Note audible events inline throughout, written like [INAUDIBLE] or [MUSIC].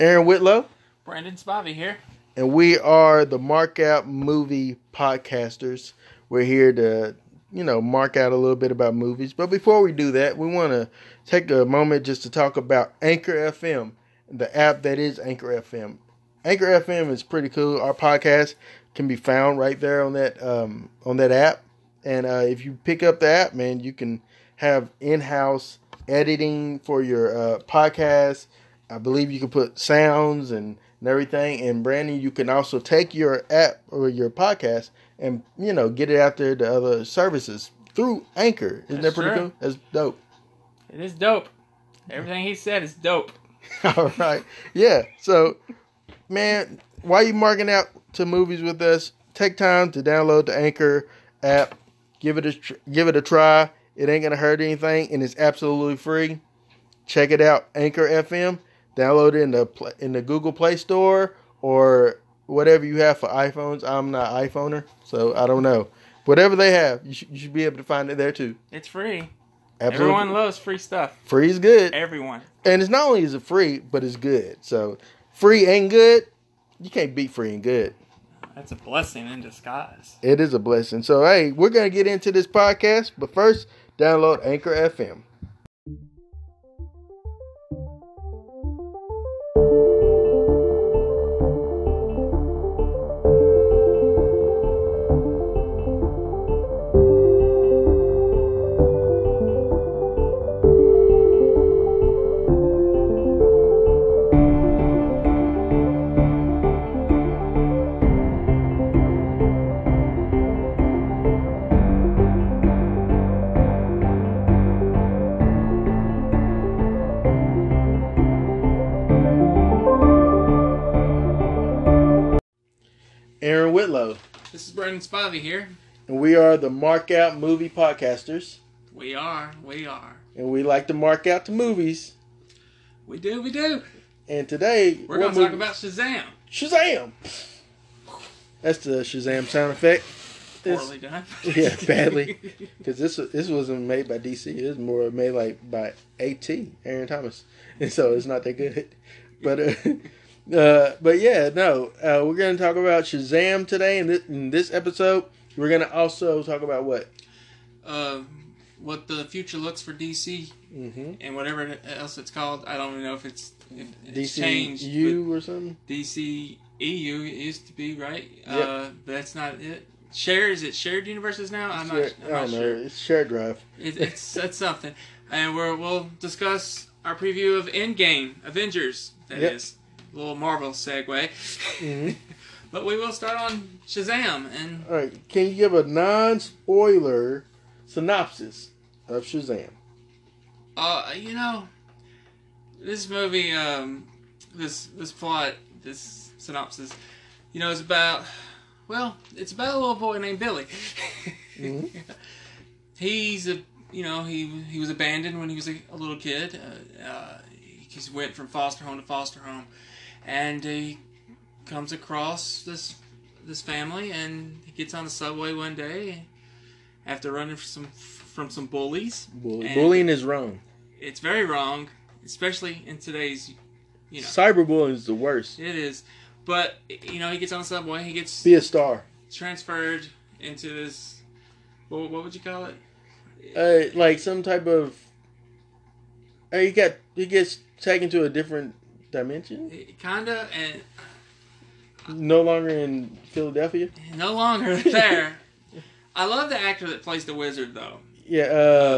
Aaron Whitlow, Brandon Spivey here. and we are the Mark Out Movie Podcasters. We're here to, you know, mark out a little bit about movies. But before we do that, we want to take a moment just to talk about Anchor FM, the app that is Anchor FM. Anchor FM is pretty cool. Our podcast can be found right there on that um, on that app. And uh, if you pick up the app, man, you can have in-house editing for your uh, podcast. I believe you can put sounds and, and everything. And Brandon, you can also take your app or your podcast and you know get it out there to other services through Anchor. Isn't That's that pretty true. cool? That's dope. It is dope. Everything he said is dope. [LAUGHS] All right. Yeah. So, man, while you marking out to movies with us, take time to download the Anchor app. Give it a tr- give it a try. It ain't gonna hurt anything, and it's absolutely free. Check it out, Anchor FM. Download it in the in the Google Play Store or whatever you have for iPhones. I'm not an iPhoner, so I don't know. Whatever they have, you should, you should be able to find it there too. It's free. Absolutely, Everyone loves free stuff. free is good. Everyone. And it's not only is it free, but it's good. So free and good, you can't beat free and good. That's a blessing in disguise. It is a blessing. So hey, we're gonna get into this podcast, but first, download Anchor FM. Is Spivey here. and we are the Mark Out Movie Podcasters, We are. We are. and we like to mark out the movies. We do. We do. And today We're going to talk about Shazam. Shazam. That's the Shazam sound effect. Poorly done. [LAUGHS] Yeah, badly. [LAUGHS] Because this this wasn't made by DC. It was more made like by AT Aaron Thomas, and [LAUGHS] so it's not that good. But uh, uh, but yeah, no, uh, we're gonna talk about Shazam today. In this, in this episode, we're gonna also talk about what. uh, what the future looks for DC Mm-hmm. and whatever else it's called. I don't even know if it's, it, it's changed. DCU or something. DC EU used to be right. Yep. Uh, but that's not it. Share is it shared universes now? I'm not. I'm I not don't know. sure. It's shared drive. It, it's [LAUGHS] it's something, and we're, we'll discuss our preview of Endgame Avengers. That is Yep. a little Marvel segue, hmm [LAUGHS] but we will start on Shazam. And All right. Can you give a non-spoiler synopsis of Shazam? uh, you know, this movie, um, this this plot, this synopsis, you know, is about. Well, it's about a little boy named Billy. [LAUGHS] Mhm. He's a, you know, he he was abandoned when he was a, a little kid. Uh, uh, he went from foster home to foster home, and he comes across this this family, and he gets on the subway one day after running from some from some bullies. Bully- bullying is wrong. It's very wrong, especially in today's, you know, Cyberbullying is the worst. it is. But you know, he gets on the subway, he gets Be a star. transferred into this. What, what would you call it? uh, like some type of. Uh, he got he gets taken to a different dimension. Kinda, and No longer in Philadelphia. no longer [LAUGHS] there. [LAUGHS] I love the actor that plays the wizard, though. Yeah,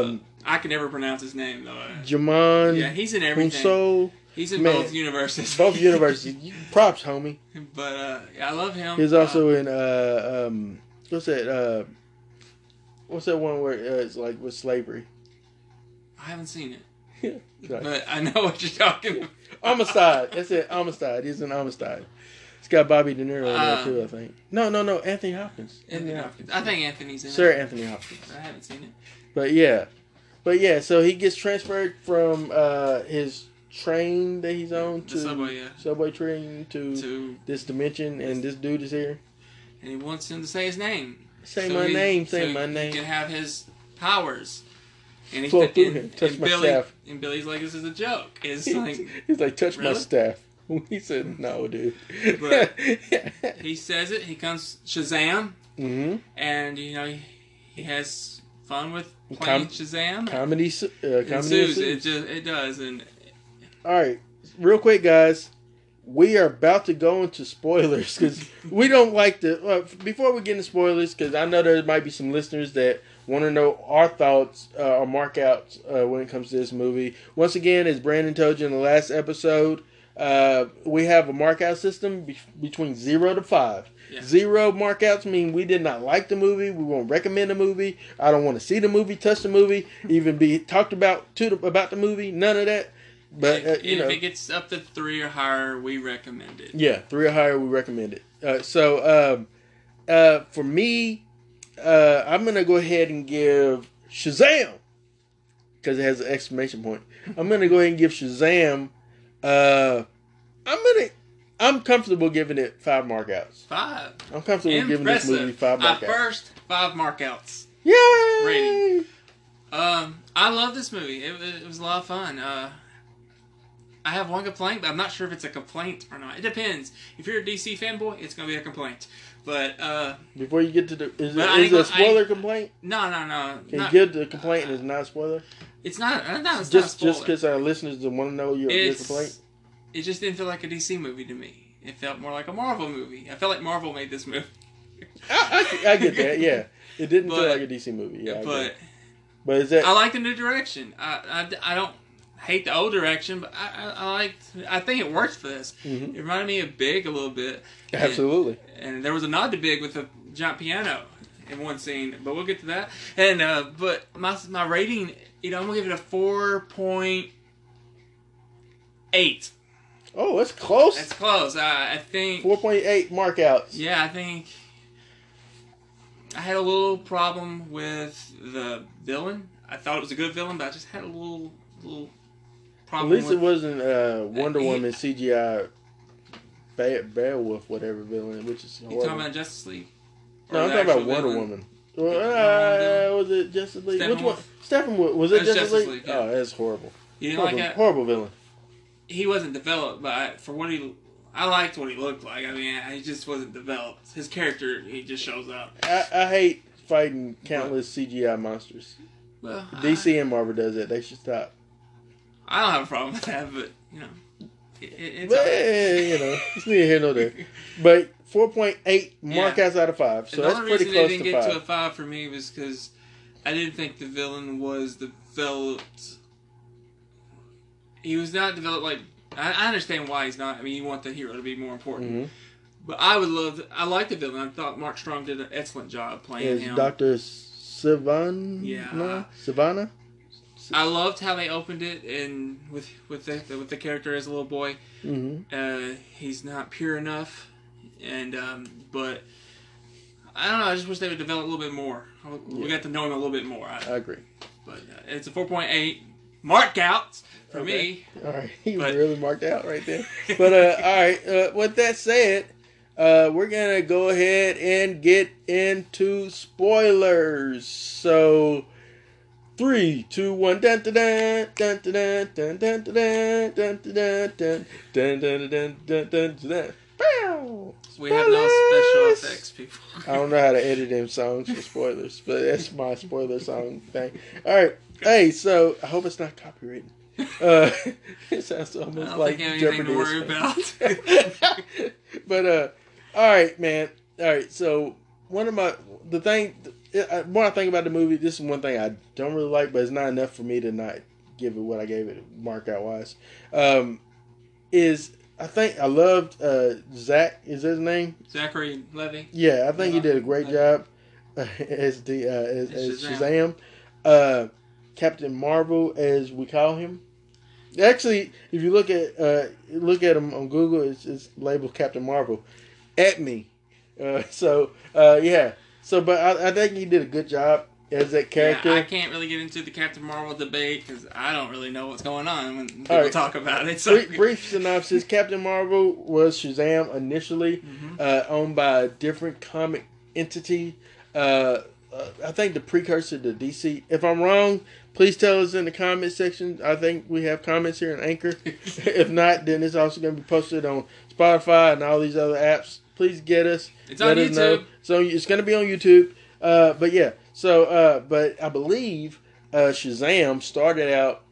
um, I can never pronounce his name though. Djimon Yeah, he's in everything. Hounsou, He's in man, both universes. both [LAUGHS] universities. You- Props, homie. but uh, yeah, I love him. He's Uh, also in uh, um, what's that? Uh, what's that one where uh, it's like with slavery? I haven't seen it, but I know what you're talking about. Amistad. That's it. Amistad. He's an Amistad. It's got Bobby De Niro in there Uh, too. I think. No, no, no. Anthony Hopkins. Anthony Hopkins. I think Anthony's in Sir it. Anthony Hopkins. I haven't seen it. But yeah, but yeah. So he gets transferred from uh, his train that he's on The to subway, yeah. subway train to, To this dimension, and this dude is here. and he wants him to say his name. Say So my he- name. Say so my He name. can have his powers. And he Flow through him. Touch my Billy, staff. And Billy's like, "This is a joke." [LAUGHS] It's He's like, he's like, touch my Really? staff. [LAUGHS] we said no, dude. But- [LAUGHS] he says it. He comes Shazam, hmm and you know he, he has fun with Com- playing Shazam. Comedy, uh, It comedy. ensues. It just it does, and All right, real quick, guys. We are about to go into spoilers because we don't like to. Uh, before we get into spoilers, because I know there might be some listeners that want to know our thoughts uh, or markouts uh, when it comes to this movie. Once again, as Brandon told you in the last episode, uh, we have a markout system be- between zero to five. Yeah. Zero markouts mean we did not like the movie. We won't recommend the movie. I don't want to see the movie, touch the movie, [LAUGHS] even be talked about to the, about the movie. None of that. But uh, if, know, if it gets up to three or higher, we recommend it. yeah, three or higher, we recommend it. Uh, so, um, uh, for me, uh, I'm gonna go ahead and give Shazam because it has an exclamation point. I'm gonna go ahead and give Shazam. Uh, I'm gonna. I'm comfortable giving it five markouts. Five. I'm comfortable giving this movie five markouts. first five markouts. Yay! rating. Um, I love this movie. It, it, it was a lot of fun. Uh, I have one complaint, but I'm not sure if it's a complaint or not. It depends. If you're a DC fanboy, it's gonna be a complaint. But uh, Before you get to the, is, But it, is it a gonna- I spoiler complaint? no, no, no. Can not- you give the complaint and it's not a spoiler? It's not. uh, No, it's Just not a just because our listeners want to know your, your complaint. it just didn't feel like a DC movie to me. It felt more like a Marvel movie. I felt like Marvel made this movie. I, I, I get that. Yeah, it didn't feel like a DC movie. Yeah, but but is that I like the new direction. I, I, I don't hate the old direction, but I, I, I liked. I think it works for this. Mhm. It reminded me of Big a little bit. And- absolutely? and there was a nod to Big with the giant piano in one scene, but we'll get to that. And uh, but my my rating, you know, I'm gonna give it a four point eight. Oh, it's close. That's close. I, I think. Four point eight markouts. Yeah, I think I had a little problem with the villain. I thought it was a good villain, but I just had a little little At least it wasn't uh, Wonder he- Woman CGI Bear, Beowulf, whatever villain, which is You talking about Justice League? no, I'm talking about Wonder villain? Woman. Well, uh, was it Justice League? Which one? Steppenwolf? Was it It was Justice, League? League, yeah. Oh, that's horrible. You didn't Horrible, like it? horrible villain. he wasn't developed, but I, for what he, I liked what he looked like. I mean, he just wasn't developed. His character, he just shows up. I, I hate fighting countless CGI monsters. Well, DC and Marvel does it. They should stop. I, don't have a problem with that, but you know, it, it, it's But, right. you know, it's neither here nor there. [LAUGHS] But 4.8 Yeah. out of 5. So that's pretty reason close they didn't to get 5. to a five for me was because I didn't think the villain was developed. He was not developed like. I, I understand why he's not. I mean, you want the hero to be more important. Mhm. But I would love. I like the villain. I thought Mark Strong did an excellent job playing Is him. Dr. Sivan? Yeah. Savannah? I loved how they opened it and with with the with the character as a little boy. hmm Uh, he's not pure enough, and um, but I don't know. I just wish they would develop a little bit more. We Yeah. got to know him a little bit more. I, I agree. but uh, it's a four point eight mark out for Okay. All right. [LAUGHS] He But- really marked out right there. But, uh, [LAUGHS] all right. Uh, with that said, uh, we're going to go ahead and get into spoilers. So. Three, two, one, dun dun dun dun dun dun dun dun dun dun dun dun dun dun dun dun dun dun dun Bow! we have no special effects people. I don't know how to edit them songs for spoilers, but that's my spoiler song thing. All right, hey, so I hope it's not copywritten. Uh, it sounds I almost don't like think I Jeopardy. to or worry about. but uh, all right, man. All right, so one of my the thing, uh, more I think about the movie, this is one thing I don't really like, but it's not enough for me to not give it what I gave it mark out wise. Um, is I think I loved uh Zach. Is his name? Zachary Levi. Yeah, I think he did a great job [LAUGHS] as the uh, as, As as Shazam. Shazam. Uh, Captain Marvel, as we call him. Actually, if you look at uh, look at him on Google, it's, it's labeled Captain Marvel. At me, uh, [LAUGHS] so uh, yeah. So, but I, I think he did a good job as that character. Yeah, I can't really get into the Captain Marvel debate because I don't really know what's going on when people right. talk about it. So brief, brief synopsis: Captain Marvel was Shazam initially, Mhm. uh, owned by a different comic entity. Uh, uh, I think the precursor to DC. If I'm wrong, please tell us in the comment section. I think we have comments here in Anchor. [LAUGHS] if not, then it's also going to be posted on Spotify and all these other apps. Please get us. It's on us know. YouTube. So it's going to be on YouTube. Uh, but yeah, so uh, but I believe uh, Shazam started out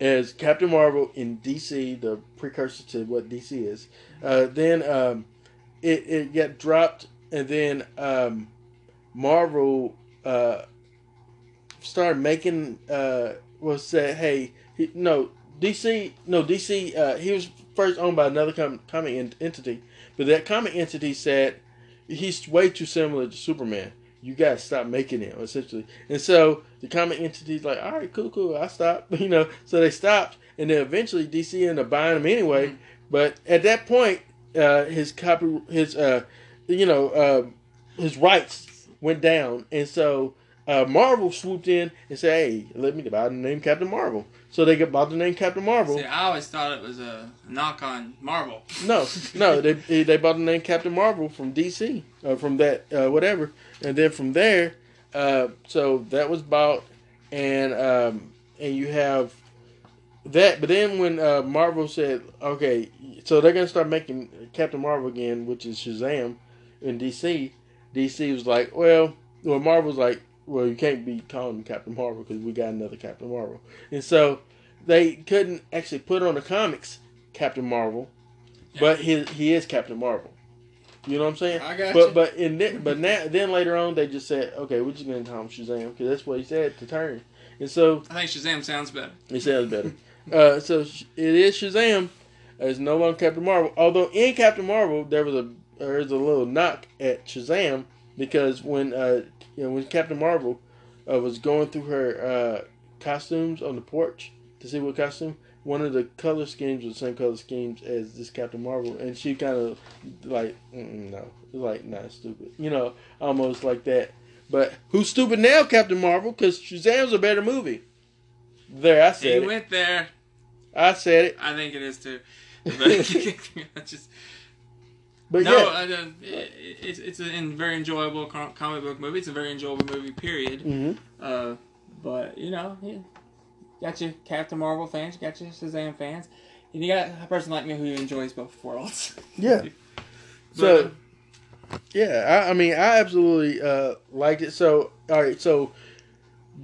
as Captain Marvel in DC, the precursor to what DC is. Uh, then um, it it got dropped, and then um, Marvel uh, started making uh, was said, hey, he, no DC, no DC. Uh, he was first owned by another com- comic en- entity, but that comic entity said he's way too similar to Superman. You gotta stop making him essentially, and so the comic entity's like, all right, cool, cool, I stop, [LAUGHS] you know. So they stopped, and then eventually DC ended up buying him anyway. Mhm. But at that point, uh, his copy, his uh, you know, uh, his rights went down, and so uh, Marvel swooped in and said, "Hey, let me buy the name Captain Marvel." So they got bought the name Captain Marvel. See, I always thought it was a knock on Marvel. No, no, they they bought the name Captain Marvel from DC, uh, from that uh, whatever, and then from there, uh, so that was bought, and um, and you have that. But then when uh, Marvel said, okay, so they're gonna start making Captain Marvel again, which is Shazam, in DC. DC was like, well, well, Marvel's like, well, you can't be calling him Captain Marvel because we got another Captain Marvel, and so they couldn't actually put on the comics Captain Marvel, but he he is Captain Marvel. You know what I'm saying? I got But you. but in the, but now then later on they just said okay we're just gonna call him Shazam because that's what he said to turn, and so I think Shazam sounds better. it sounds better. [LAUGHS] uh, so it is Shazam. It's no longer Captain Marvel. Although in Captain Marvel there was a there was a little knock at Shazam because when uh you know when Captain Marvel uh, was going through her uh, costumes on the porch to see what costume. One of the color schemes was the same color schemes as this Captain Marvel, and she kind of like, no, like, nah, it's stupid, you know, almost like that. But who's stupid now, Captain Marvel? Because Shazam's a better movie. There, I He said it. went there. I said it. I think it is too. [LAUGHS] But [LAUGHS] just But no, yeah, I don't- it, it's it's a very enjoyable comic book movie. It's a very enjoyable movie. Period. hmm Uh, but you know, yeah, got your Captain Marvel fans, you got your Shazam fans, and you got a person like me who enjoys both worlds. [LAUGHS] yeah. But, So yeah, I, I mean, I absolutely uh, liked it. So all right, so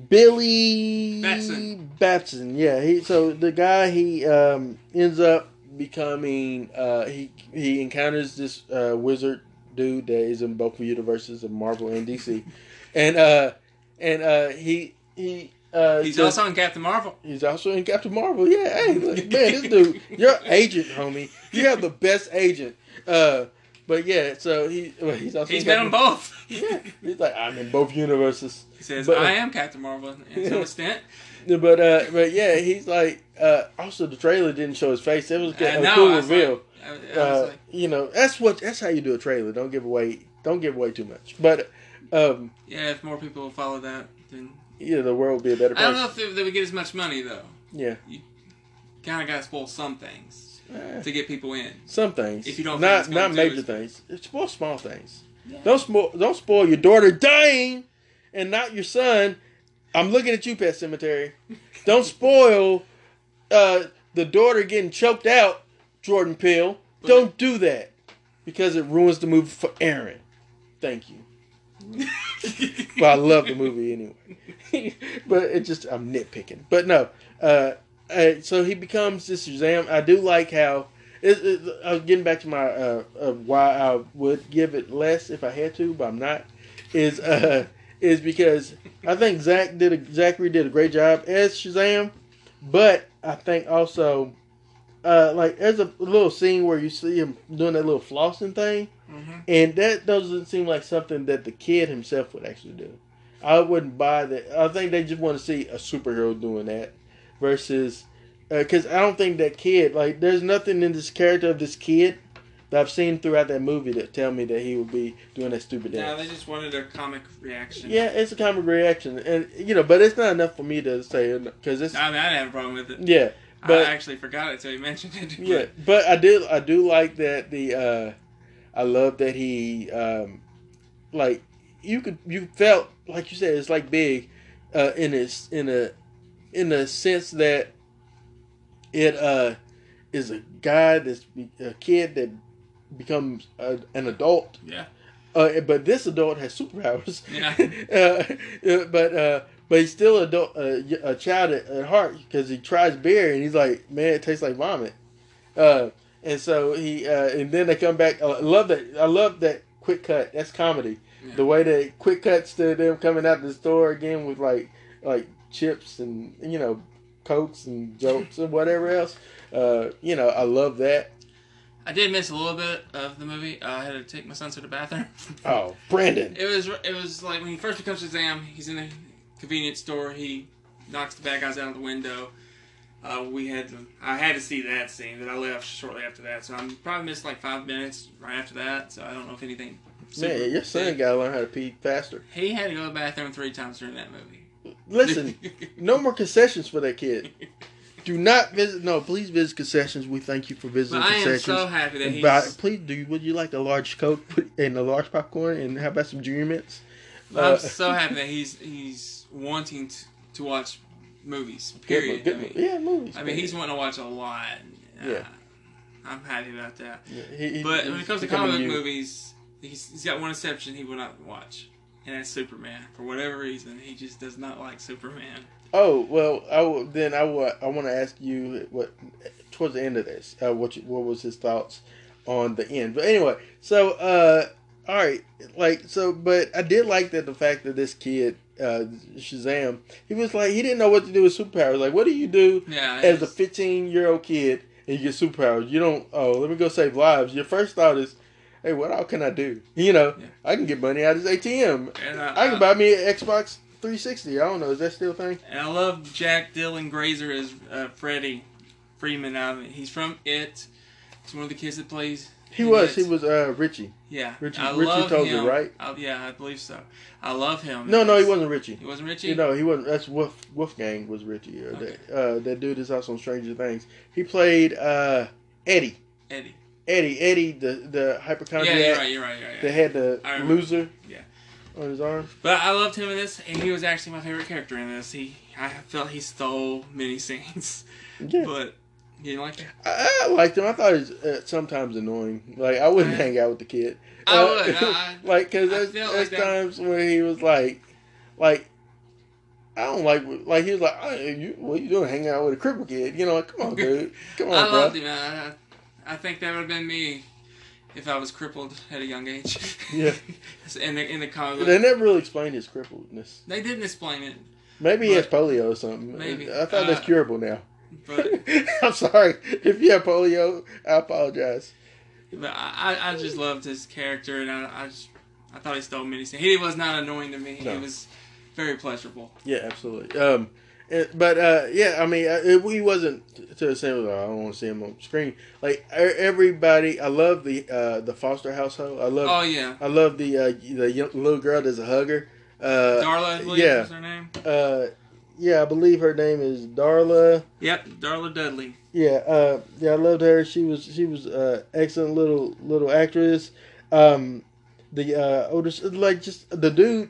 Billy Batson. Batson, yeah. He so the guy he um, ends up becoming uh, he he encounters this uh, wizard dude that is in both universes of Marvel and DC, [LAUGHS] and uh, and uh, he he. Uh, he's does- also in Captain Marvel. He's also in Captain Marvel. Yeah, hey, look, man, this dude, [LAUGHS] your agent, homie. You have the best agent. Uh, but yeah, so he well, he's also He's in been Captain- both. Yeah, he's like I'm in both universes. He says, But- "I am Captain Marvel," and to an extent. But uh, but yeah, he's like uh, also the trailer didn't show his face. It was I a know, cool reveal. like- I, I was uh, like, you know, that's what that's how you do a trailer. Don't give away don't give away too much. But um, yeah, if more people follow that, then yeah, the world would be a better place. I don't know if they, they would get as much money though. Yeah, you Kind of got to spoil some things Eh, to get people in. some things. If you don't not not major things. It's spoil small things. Yeah. Don't spoil don't spoil your daughter dying and not your son. I'm looking at you, Pet Sematary. Don't spoil uh, the daughter getting choked out, Jordan Peele. Don't do that because it ruins the movie for Aaron. Thank you. [LAUGHS] but I love the movie anyway, but it just I'm nitpicking. But no, uh, uh, so he becomes this Shazam. I do like how. It, it, I was getting back to my uh, uh, why I would give it less if I had to, but I'm not. Is uh, is because I think Zach did a, Zachary did a great job as Shazam, but I think also uh, like there's a little scene where you see him doing that little flossing thing, hmm and that doesn't seem like something that the kid himself would actually do. I wouldn't buy that. I think they just want to see a superhero doing that versus because I don't think that kid like there's nothing in this character of this kid that I've seen throughout that movie that tell me that he would be doing that stupid No, dance. they just wanted a comic reaction. yeah, it's a comic reaction, and you know, but it's not enough for me to say because it's I mean, I didn't have a problem with it. yeah, but I actually forgot it until you [LAUGHS] mentioned it. yeah, but I do I do like that the uh I love that he um like you could you felt like you said it's like big uh in his in a in the sense that it uh is a guy that's a kid that becomes a, an adult. Yeah. Uh, but this adult has superpowers. [LAUGHS] Yeah. [LAUGHS] uh, uh, but uh, but he's still a, adult, uh, a child at, at heart because he tries beer and he's like, man, it tastes like vomit. Uh, and so he uh, and then they come back. I love that. I love that quick cut. That's comedy. Yeah. The way that quick cuts to them coming out the store again with like like chips and you know cokes and jokes and whatever else. Uh, you know, I love that. I did miss a little bit of the movie. Uh, I had to take my son to the bathroom. [LAUGHS] Oh, Brandon. It was it was like when he first becomes Shazam, he's in the convenience store. He knocks the bad guys out of the window. Uh, we had to, I had to see that scene that I left shortly after that. So I'm probably missed like five minutes right after that. So I don't know if anything. super Man, your son gotta learn how to pee faster. He had to go to the bathroom three times during that movie. Listen, [LAUGHS] no more concessions for that kid. [LAUGHS] Do not visit. No, please visit concessions. We thank you for visiting But I am so happy that he's. please, do you, would you like a large Coke and a large popcorn and how about some Junior Mints? I'm Uh, so happy that [LAUGHS] he's he's wanting to, to watch movies. Period. good- I mean, yeah, movies. I mean, he's wanting to watch a lot. Uh, Yeah. I'm happy about that. Yeah, he- But when it comes to comic book movies, he's, he's got one exception he will not watch, and that's Superman. For whatever reason, he just does not like Superman. Oh well, I then I wa- I want to ask you what towards the end of this, uh, what you, what was his thoughts on the end? But anyway, so uh, all right, like so, but I did like that the fact that this kid uh, Shazam, he was like he didn't know what to do with superpowers. Like, what do you do Yeah, as a 15 year old kid and you get superpowers? You don't. Oh, let me go save lives. Your first thought is. Hey, what all can I do? You know, Yeah. I can get money out of this ATM. I can buy me an Xbox 360. I don't know. Is that still a thing? And I love Jack Dylan Grazer as uh, Freddie Freeman. It. He's from It. He's one of the kids that plays. He was. It. He was uh, Richie. Yeah, Richie- I Richie love Tozier, him. right? I- yeah, I believe so. I love him. No, no, he wasn't Richie. He wasn't Richie. You know, he wasn't. That's Wolf Wolfgang was Richie. Or Okay. that, uh, that dude is also on Stranger Things. He played uh, Eddie. Eddie. Eddie. Eddie, the the hypochondriac Yeah, you're right. You're right. You're right. that had the I loser. On his arm. But I loved him in this, and he was actually my favorite character in this. He, I felt he stole many [LAUGHS] scenes, Yeah. but you didn't like it. I, I liked him. I thought he was uh, sometimes annoying. Like I wouldn't I- hang out with the kid. I Uh, would, I- [LAUGHS] like because there's, there's like that- times where he was like, like. I don't like like he was like, oh, you, what you doing hanging out with a cripple kid? You know, like, come on, [LAUGHS] dude, come on, I bro. him. I, I think that would have been me if I was crippled at a young age. [LAUGHS] Yeah. [LAUGHS] in the in the comic They never really explained his crippledness. they didn't explain it, Maybe he has polio or something. Maybe. I thought that's Uh, curable now. but [LAUGHS] I'm sorry if you have polio. I apologize. but I, I I just loved his character, and I I, just, I thought he stole many scenes. He was not annoying to me. No. He was very pleasurable. Yeah, absolutely. Um, it- but uh, yeah, I mean, uh, it, he wasn't to the same. Like, I don't want to see him on screen. Like everybody, I love the uh, the Foster household. I love. Oh yeah, I love the uh, the young, little girl that's a hugger. Uh, Darla, yeah. is her name. uh, yeah, I believe her name is Darla. Yep, Darla Dudley. Yeah, uh, yeah, I loved her. She was she was uh, excellent little little actress. Um, the uh, older like just the dude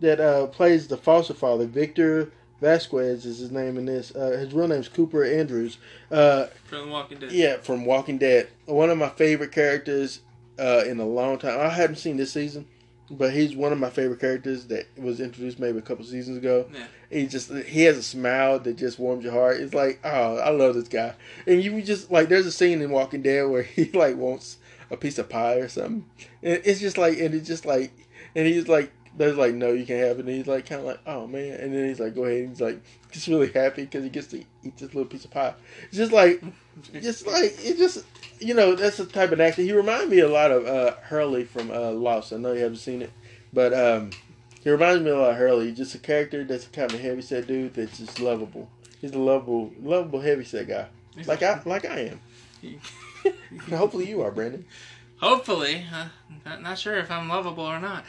that uh, plays the foster father, Victor Vasquez is his name in this. Uh, his real name's Cooper Andrews. Uh, from Walking Dead. yeah, from Walking Dead, one of my favorite characters uh, in a long time. I haven't seen this season, but he's one of my favorite characters that was introduced maybe a couple seasons ago. Yeah. He just he has a smile that just warms your heart. It's like, oh, I love this guy. And you just like there's a scene in Walking Dead where [LAUGHS] he like wants a piece of pie or something. And it's just like and it's just like and he's like there's like no you can't have it. And he's like kind of like oh man. And then he's like go ahead and he's like just really happy because he gets to eat this little piece of pie. It's just like just like it just you know that's the type of actor. He reminded me a lot of uh hurley from uh lost. I know you haven't seen it but um he reminds me a lot of hurley. He's just a character that's kind of a heavy set dude that's just lovable. He's a lovable lovable heavy set guy like i [LAUGHS] like i am. [LAUGHS] Hopefully you are brandon [LAUGHS] Hopefully, uh, not, not sure if I'm lovable or not.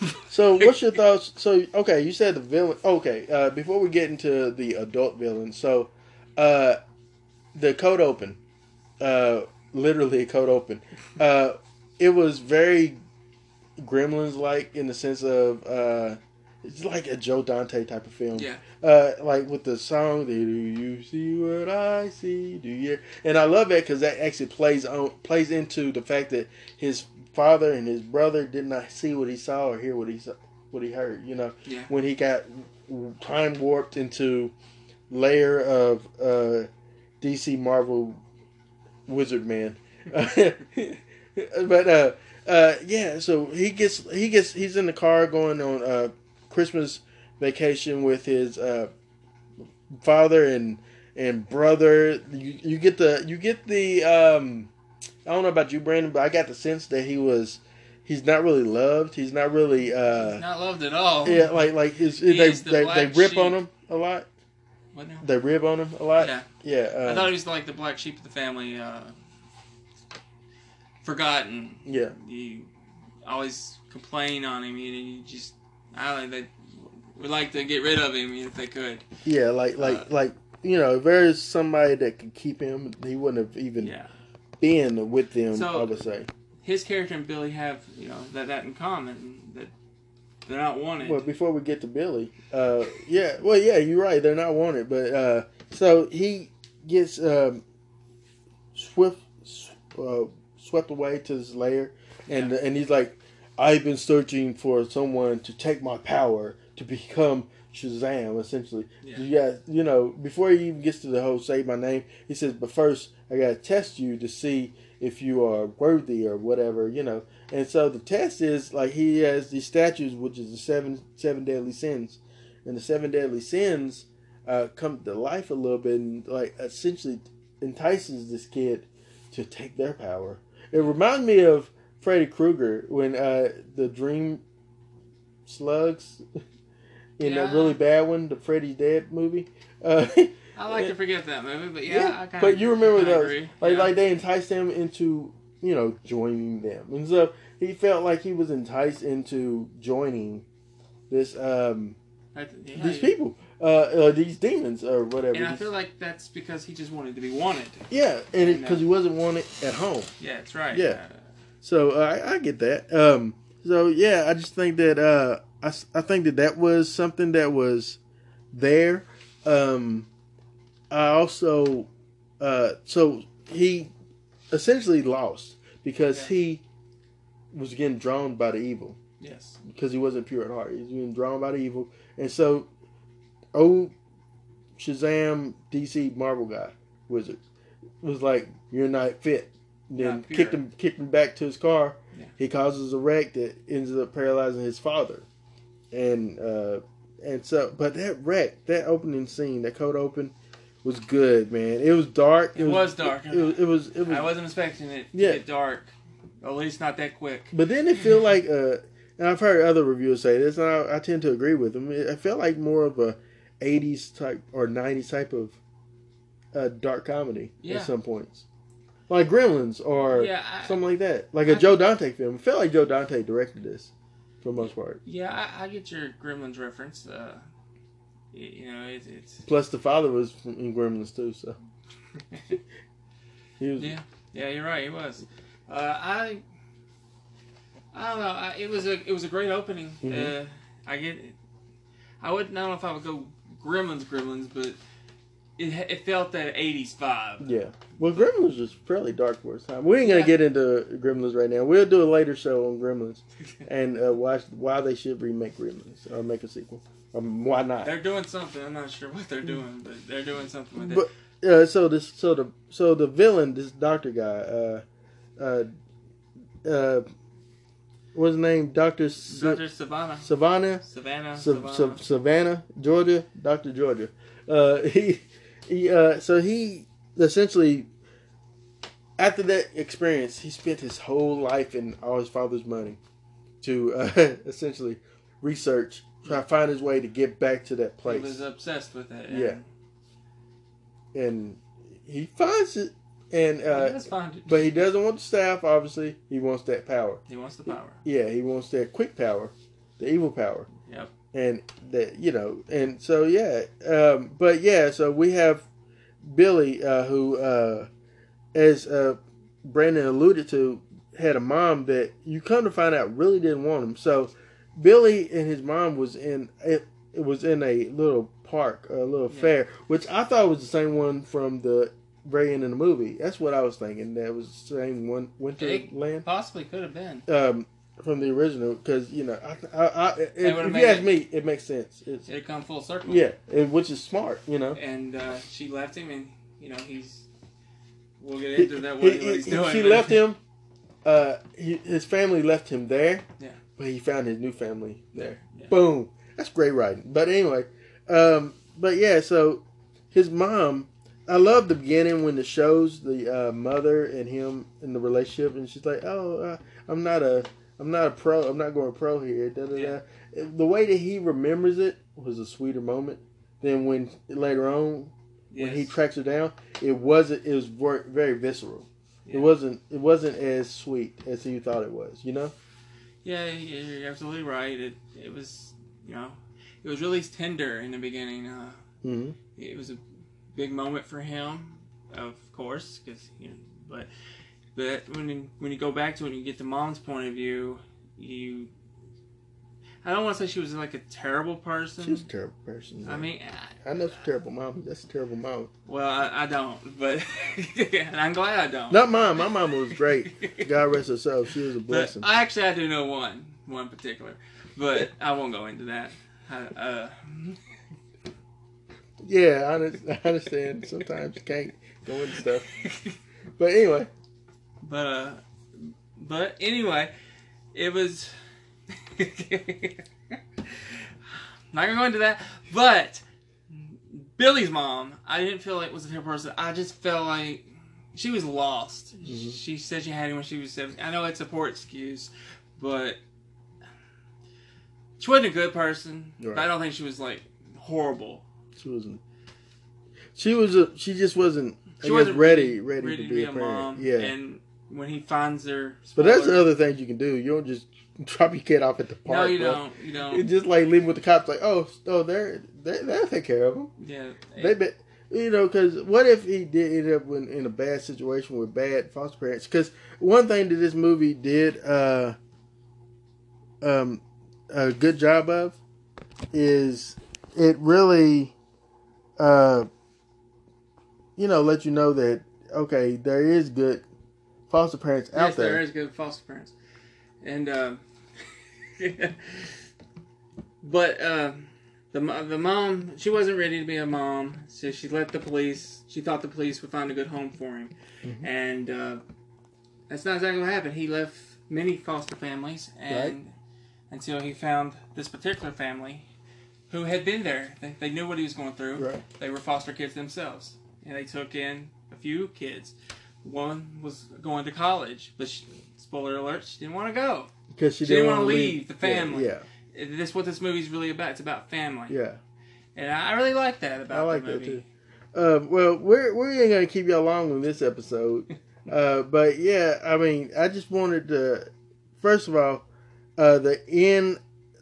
[LAUGHS] So, what's your thoughts? So, okay, you said the villain. Okay, uh, before we get into the adult villain, so uh, the code open, uh, literally a code open. Uh, it was very Gremlins like in the sense of uh, it's like a Joe Dante type of film. Yeah. Uh, like with the song, "Do you see what I see? Do you?" And I love that because that actually plays on plays into the fact that his father and his brother did not see what he saw or hear what he saw, what he heard. You know, Yeah. when he got time warped into layer of uh, DC Marvel Wizard Man. [LAUGHS] but uh, uh, yeah, so he gets he gets he's in the car going on uh, Christmas vacation with his uh, father and and brother. You, you get the you get the um, I don't know about you, Brandon, but I got the sense that he was he's not really loved. He's not really uh, Not loved at all. yeah, like like his, He they is the they, they rip sheep. on him a lot. What now? They rib on him a lot. Yeah. Yeah, I um, thought he was like the black sheep of the family. Uh, forgotten. yeah. You always complain on him. You, you just I don't. They would like to get rid of him if they could. Yeah, like like Uh, like you know, if there's somebody that could keep him, he wouldn't have even Yeah. been with them. So- I would say. His character and Billy have you know that that in common that they're not wanted. Well, before we get to Billy, uh, yeah, well, yeah, you're right. They're not wanted, but uh, so he gets um, swift uh, swept away to his lair, and and he's like, I've been searching for someone to take my power to become Shazam, essentially. Yeah. You got, you know, before he even gets to the whole say my name, he says, but first I gotta test you to see if you are worthy or whatever, you know. And so the test is like he has these statues, which is the seven seven deadly sins, and the seven deadly sins uh, come to life a little bit and like essentially entices this kid to take their power. It reminds me of Freddy Krueger when uh, the Dream Slugs [LAUGHS] in that really bad one, the Freddy's Dead movie. Uh, [LAUGHS] I like to forget that movie, but yeah, I kind but you remember those, agree. like yeah. like they enticed him into you know joining them, and so he felt like he was enticed into joining this um yeah, these people, uh, uh these demons or whatever. And I feel like that's because he just wanted to be wanted. yeah, and because he wasn't wanted at home, Yeah, that's right. Yeah. So uh, I, I get that. Um, so yeah, I just think that uh, I think that that was something that was there. Um, I also uh, so he essentially lost because he was getting drawn by the evil yes. because he wasn't pure at heart. He was being drawn by the evil, and so old Shazam DC Marvel guy wizard was like, "You're not fit." Then kicked him kicked him back to his car. Yeah. He causes a wreck that ends up paralyzing his father, and uh, and so but that wreck, that opening scene, that cold open, was good, man. It was dark. It was dark. It, was. It was. It was I wasn't expecting it to Yeah. get dark. At least not that quick. But then it feel like, uh, and I've heard other reviewers say this, and I, I tend to agree with them. It, it felt like more of a '80s type or '90s type of uh, dark comedy Yeah. at some points, like Gremlins or Yeah, I, something like that, like a I- Joe Dante film. It felt like Joe Dante directed this, for the most part. yeah, I, I get your Gremlins reference. Uh, you know, it, it's Plus, the father was from, in Gremlins too, so [LAUGHS] he was. yeah, yeah. You're right. He was. Uh, I I don't know. I, it was a it was a great opening. Mhm. Uh, I get. I wouldn't. I don't know if I would go Gremlins, Gremlins, but it it felt that '80s vibe. Yeah. Well, Gremlins was fairly dark for its time. We ain't gonna Yeah. get into Gremlins right now. We'll do a later show on Gremlins [LAUGHS] and uh, watch why they should remake Gremlins or make a sequel. Um, why not? They're doing something. I'm not sure what they're doing, but they're doing something with it. But uh, so this, so the, so the villain, this doctor guy, uh, uh, uh, what's his name? Doctor S- Dr. Savannah. Savannah, Savannah. Savannah. Savannah, Georgia, Doctor Georgia. Uh, [LAUGHS] he, he, uh, so he essentially, after that experience, he spent his whole life and all his father's money to uh, [LAUGHS] essentially research, try to find his way to get back to that place. he was obsessed with it. Yeah. and he finds it, and Uh, he does find it. but he doesn't want the staff. Obviously, he wants that power. he wants the power. Yeah, he wants that quick power, the evil power. Yep. And that you know, and so yeah, um, but yeah, so we have Billy, uh, who, uh, as uh, Brandon alluded to, had a mom that you come to find out really didn't want him. So Billy and his mom was in it. It was in a little park, a little Yeah. fair, which I thought was the same one from the very end of the movie. That's what I was thinking. That was the same one, Winterland, Possibly could have been. um, from the original. Because you know, I, I, I, if, if you ask it- me, it makes sense. It's, It come full circle. yeah, and which is smart. You know, And uh, she left him, and you know he's. We'll get into that. he- What, what he's he- doing. she but- left him. Uh, he, his family left him there. Yeah. but he found his new family there. Yeah. Boom. That's great writing. But anyway, um, but yeah, so his mom. I love the beginning when it shows the uh, mother and him in the relationship, and she's like, "Oh, uh, I'm not a, I'm not a pro. I'm not going pro here." Da, da, Yeah. da. The way that he remembers it was a sweeter moment than when later on when he tracks her down. It wasn't. It was very visceral. Yeah. It wasn't. It wasn't as sweet as he thought it was. You know. Yeah, you're absolutely right. It it was you know it was really tender in the beginning. Uh, hmm it was a big moment for him, of course, because you know, but but when you, when you go back to it and you get the mom's point of view, you I don't want to say she was like a terrible person. She was a terrible person. I mean, I- I know it's a terrible mom. That's a terrible mom. well, I, I don't, but [LAUGHS] and I'm glad I don't. Not mine. My mama was great. God rest her soul. She was a But blessing. I actually I do know one, one particular, but I won't go into that. I, uh, Yeah, I, I understand. Sometimes you can't go into stuff. But anyway, but uh, but anyway, it was. [LAUGHS] not gonna go into that, but Billy's mom, I didn't feel like was a terrible person. I just felt like she was lost. Mhm. She said she had him when she was seven. I know it's a poor excuse, but she wasn't a good person. But I don't think she was like horrible. she wasn't. She was a. She just wasn't. I She guess wasn't ready, ready, to be, a, parent. mom. Yeah. and when he finds her, but that's the other things you can do. You don't just [LAUGHS] drop your kid off at the park. No, you bro. don't. You You don't. just like leave him with the cops. Like, oh, oh, they're they they'll take care of him. Yeah. They be, you know, because what if he did end up in, in a bad situation with bad foster parents? Because one thing that this movie did uh, um, a good job of is it really, uh, you know, let you know that okay, there is good foster parents out yes, there. there is good foster parents, and um, [LAUGHS] but uh, the the mom she wasn't ready to be a mom, so she let the police. She thought the police would find a good home for him, Mhm. and uh, that's not exactly what happened. He left many foster families, and until he found this particular family. Who had been there? They, they knew what he was going through. Right. They were foster kids themselves, and they took in a few kids. One was going to college, but she, spoiler alert, she didn't want to go. Because she, She didn't wanna wanna leave the family. Yeah, This is what this movie's really about. It's about family, yeah. and I really like that about I like the that movie. too. Uh, well, we're we ain't gonna keep y'all long on this episode, [LAUGHS] uh, but yeah, I mean, I just wanted to first of all, uh, the end.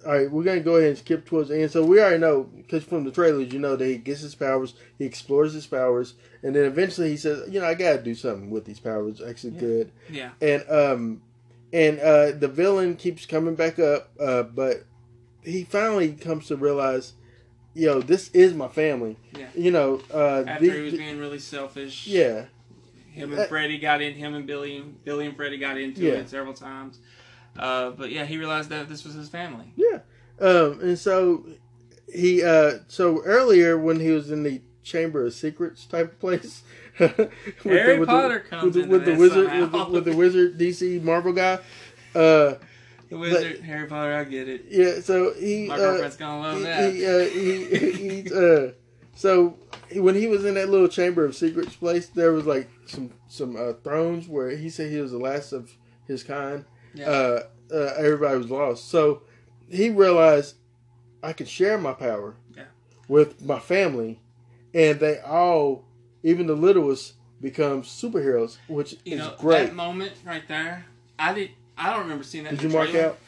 All right, we're gonna go ahead and skip towards the end. So we already know because from the trailers, you know that he gets his powers, he explores his powers, and then eventually he says, you know, I gotta do something with these powers. Actually, Yeah. good Yeah, and um and uh the villain keeps coming back up uh but he finally comes to realize yo this is my family Yeah. you know uh after the- he was being really selfish. yeah him Uh, and Freddie got in. Him and Billy, Billy and Freddie got into Yeah. it several times. Uh, but yeah, he realized that this was his family. yeah um and so he uh so earlier when he was in the chamber of secrets type of place [LAUGHS] with Harry Potter comes with the, into with the this wizard with the, with the wizard dc marvel guy uh The wizard, Harry Potter, I get it. yeah so he My uh, girlfriend's gonna love that. he, he, uh, he, he, uh, so when he was in that little chamber of secrets place, there was like some some uh, thrones where he said he was the last of his kind. Yeah. Uh, uh, everybody was lost, so he realized I could share my power Yeah. with my family, and they all, even the littlest, become superheroes, which you is know great. that moment right there. I did. I don't remember seeing that. Did you mark trailer. out?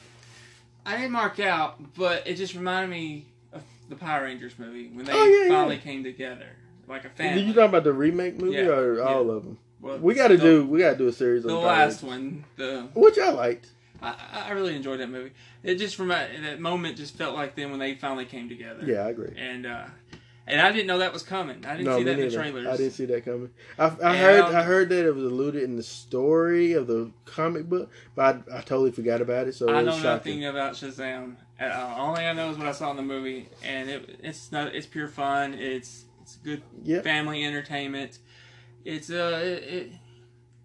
I didn't mark out, but it just reminded me of the Power Rangers movie when they Oh, yeah, yeah. finally came together like a family. Did you talk about the remake movie Yeah, or yeah. all of them? Well, We got to do we got to do a series the last one. The which I liked. I, I really enjoyed that movie. It just from that, moment just felt like then when they finally came together. Yeah, I agree. And uh, and I didn't know that was coming. I didn't No, see that in the trailers. I didn't see that coming. I, I heard um, I heard that it was alluded in the story of the comic book, but I, I totally forgot about it. So I it know shocking. nothing about Shazam at all. Only I know is what I saw in the movie, and it, it's not. It's pure fun. It's it's good Yep. family entertainment. It's uh, it, it,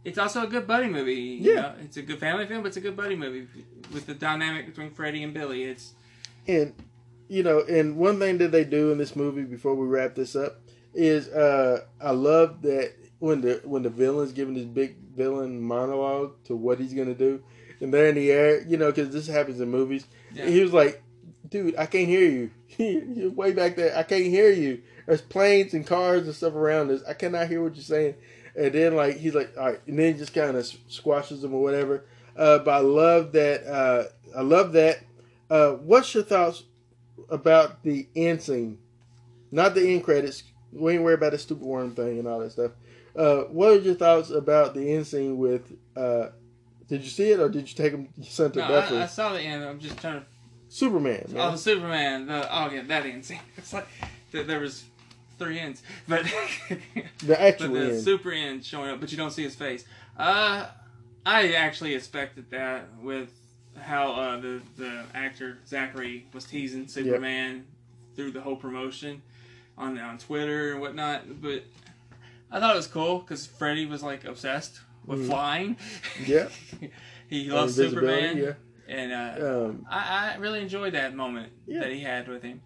it's also a good buddy movie. you Yeah. know? it's a good family film, but it's a good buddy movie with the dynamic between Freddie and Billy. It's And you know, and one thing that they do in this movie before we wrap this up is uh I love that when the when the villain's giving his big villain monologue to what he's gonna do, and they're in the air, you know, because this happens in movies. Yeah. He was like, "Dude, I can't hear you. [LAUGHS] You're way back there. I can't hear you. There's planes and cars and stuff around us. I cannot hear what you're saying." And then like he's like, "All right," and then he just kind of squashes them or whatever. Uh, but I love that. Uh, I love that. Uh, what's your thoughts about the end scene? Not the end credits. We ain't worried about the stupid worm thing and all that stuff. Uh, what are your thoughts about the end scene with? Uh, did you see it or did you take him your son to no? I, I saw the end. I'm just trying to. Superman, man. Oh, the Superman. The, oh yeah, that end scene. [LAUGHS] It's like th- there was three ends, but [LAUGHS] the actual but the end. super end showing up, but you don't see his face. Uh, I actually expected that with how uh, the the actor Zachary was teasing Superman through the whole promotion on on Twitter and whatnot. But I thought it was cool because Freddie was like obsessed with Mhm. flying. Yeah. [LAUGHS] he loves Superman, and uh, Um, I, I really enjoyed that moment Yeah. that he had with him.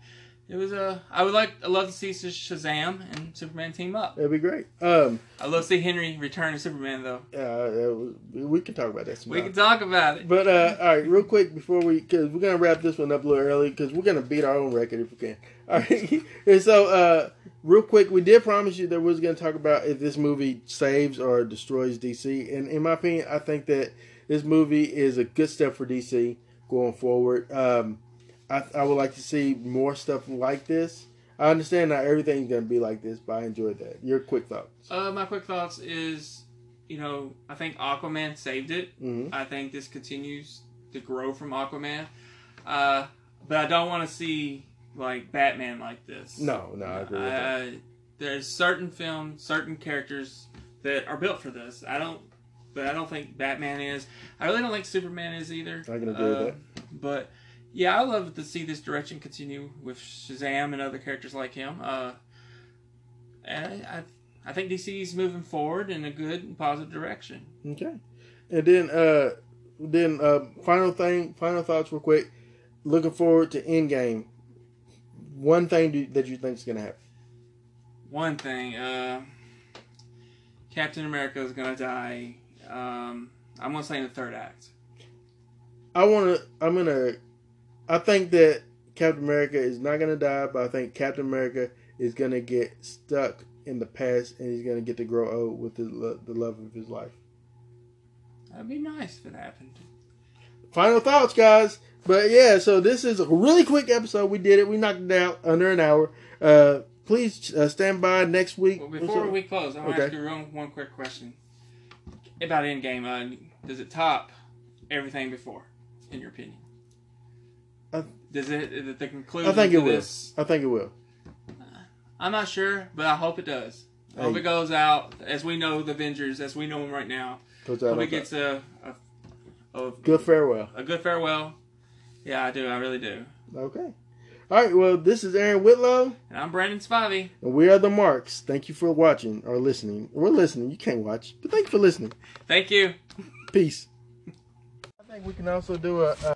It was a. Uh, I would like. I love to see Shazam and Superman team up. that'd be great. Um, I love to see Henry return to Superman though. uh, we can talk about that. We can talk about it. But uh, all right, real quick before we, because we're gonna wrap this one up a little early, because we're gonna beat our own record if we can. [LAUGHS] All right, [LAUGHS] and so uh, real quick, we did promise you that we was gonna talk about if this movie saves or destroys DC, and in my opinion, I think that this movie is a good step for DC going forward. Um, I, I would like to see more stuff like this. I understand not everything's gonna be like this, but I enjoyed that. Your quick thoughts? Uh, my quick thoughts is, you know, I think Aquaman saved it. hmm I think this continues to grow from Aquaman. Uh, but I don't want to see like Batman like this. No, no, I agree with that. Uh, there's certain films, certain characters that are built for this. I don't, but I don't think Batman is. I really don't think Superman is either. I can agree with Uh, that. But yeah, I love to see this direction continue with Shazam and other characters like him. Uh, and I, I, think DC's moving forward in a good and positive direction. Okay. And then uh then uh final thing final thoughts real quick. Looking forward to Endgame. One thing do, that you think is gonna happen. One thing, uh, Captain America is gonna die. Um, I'm gonna say in the third act. I wanna I'm gonna I think that Captain America is not gonna die, but I think Captain America is gonna get stuck in the past and he's gonna get to grow old with the, the love of his life. That'd be nice if it happened. Final thoughts, guys. But yeah, so this is a really quick episode. We did it. We knocked it out under an hour. Uh, please uh, stand by next week. Well, before we close, I want to Okay. ask you one, one quick question about Endgame. Uh, does it top everything before, in your opinion? I- does it? The conclusion? I think it will. This, I think it will. I'm not sure, but I hope it does. I hope Hey. it goes out as we know the Avengers, as we know them right now. Goes out Hope it gets a, a, a Good farewell. a good farewell. Yeah, I do. I really do. Okay. All right. Well, this is Aaron Whitlow, And I'm Brandon Spivey. and we are the Marks. Thank you for watching or listening. We're listening. You can't watch, but thank you for listening. Thank you. Peace. I think we can also do a. a